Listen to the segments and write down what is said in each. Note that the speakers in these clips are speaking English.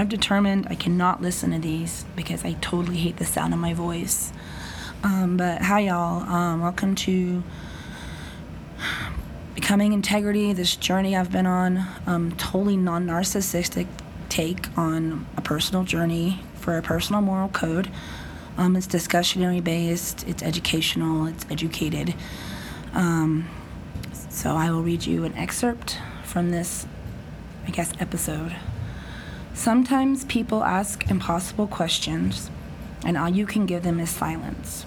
I've determined I cannot listen to these because I totally hate the sound of my voice. Um, but hi, y'all. Um, welcome to Becoming Integrity, this journey I've been on. Um, totally non narcissistic take on a personal journey for a personal moral code. Um, it's discussionary based, it's educational, it's educated. Um, so I will read you an excerpt from this, I guess, episode. Sometimes people ask impossible questions, and all you can give them is silence.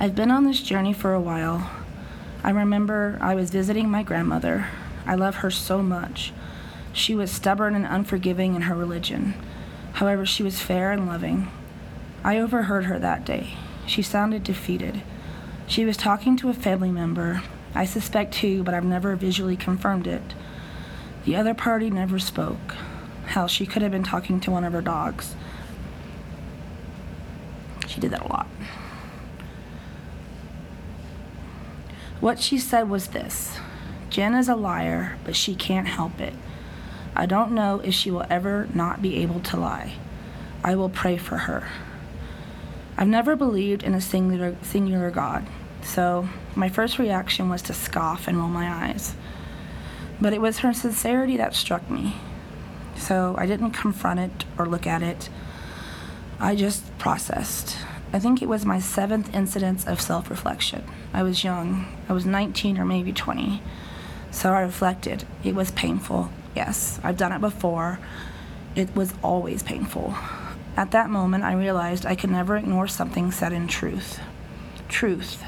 I've been on this journey for a while. I remember I was visiting my grandmother. I love her so much. She was stubborn and unforgiving in her religion. However, she was fair and loving. I overheard her that day. She sounded defeated. She was talking to a family member. I suspect two, but I've never visually confirmed it. The other party never spoke. Hell, she could have been talking to one of her dogs. She did that a lot. What she said was this Jen is a liar, but she can't help it. I don't know if she will ever not be able to lie. I will pray for her. I've never believed in a singular, singular God, so my first reaction was to scoff and roll my eyes. But it was her sincerity that struck me. So I didn't confront it or look at it. I just processed. I think it was my seventh incidence of self reflection. I was young, I was 19 or maybe 20. So I reflected. It was painful. Yes, I've done it before. It was always painful. At that moment, I realized I could never ignore something said in truth. Truth.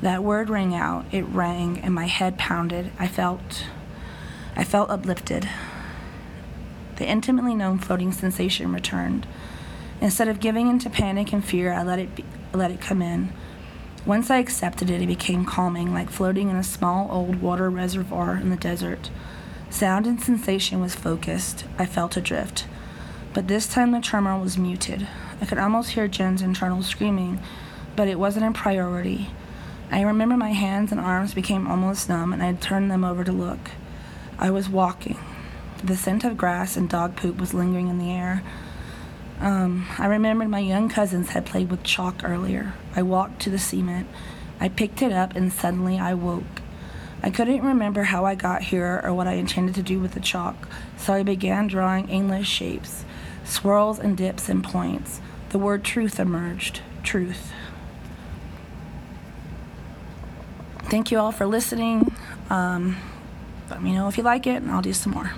That word rang out. It rang, and my head pounded. I felt, I felt uplifted. The intimately known floating sensation returned. Instead of giving into panic and fear, I let it be, let it come in. Once I accepted it, it became calming, like floating in a small old water reservoir in the desert. Sound and sensation was focused. I felt adrift. But this time the tremor was muted. I could almost hear Jen's internal screaming, but it wasn't a priority. I remember my hands and arms became almost numb, and I turned them over to look. I was walking. The scent of grass and dog poop was lingering in the air. Um, I remembered my young cousins had played with chalk earlier. I walked to the cement. I picked it up and suddenly I woke. I couldn't remember how I got here or what I intended to do with the chalk, so I began drawing aimless shapes, swirls and dips and points. The word truth emerged. Truth. Thank you all for listening. Um, let me know if you like it, and I'll do some more.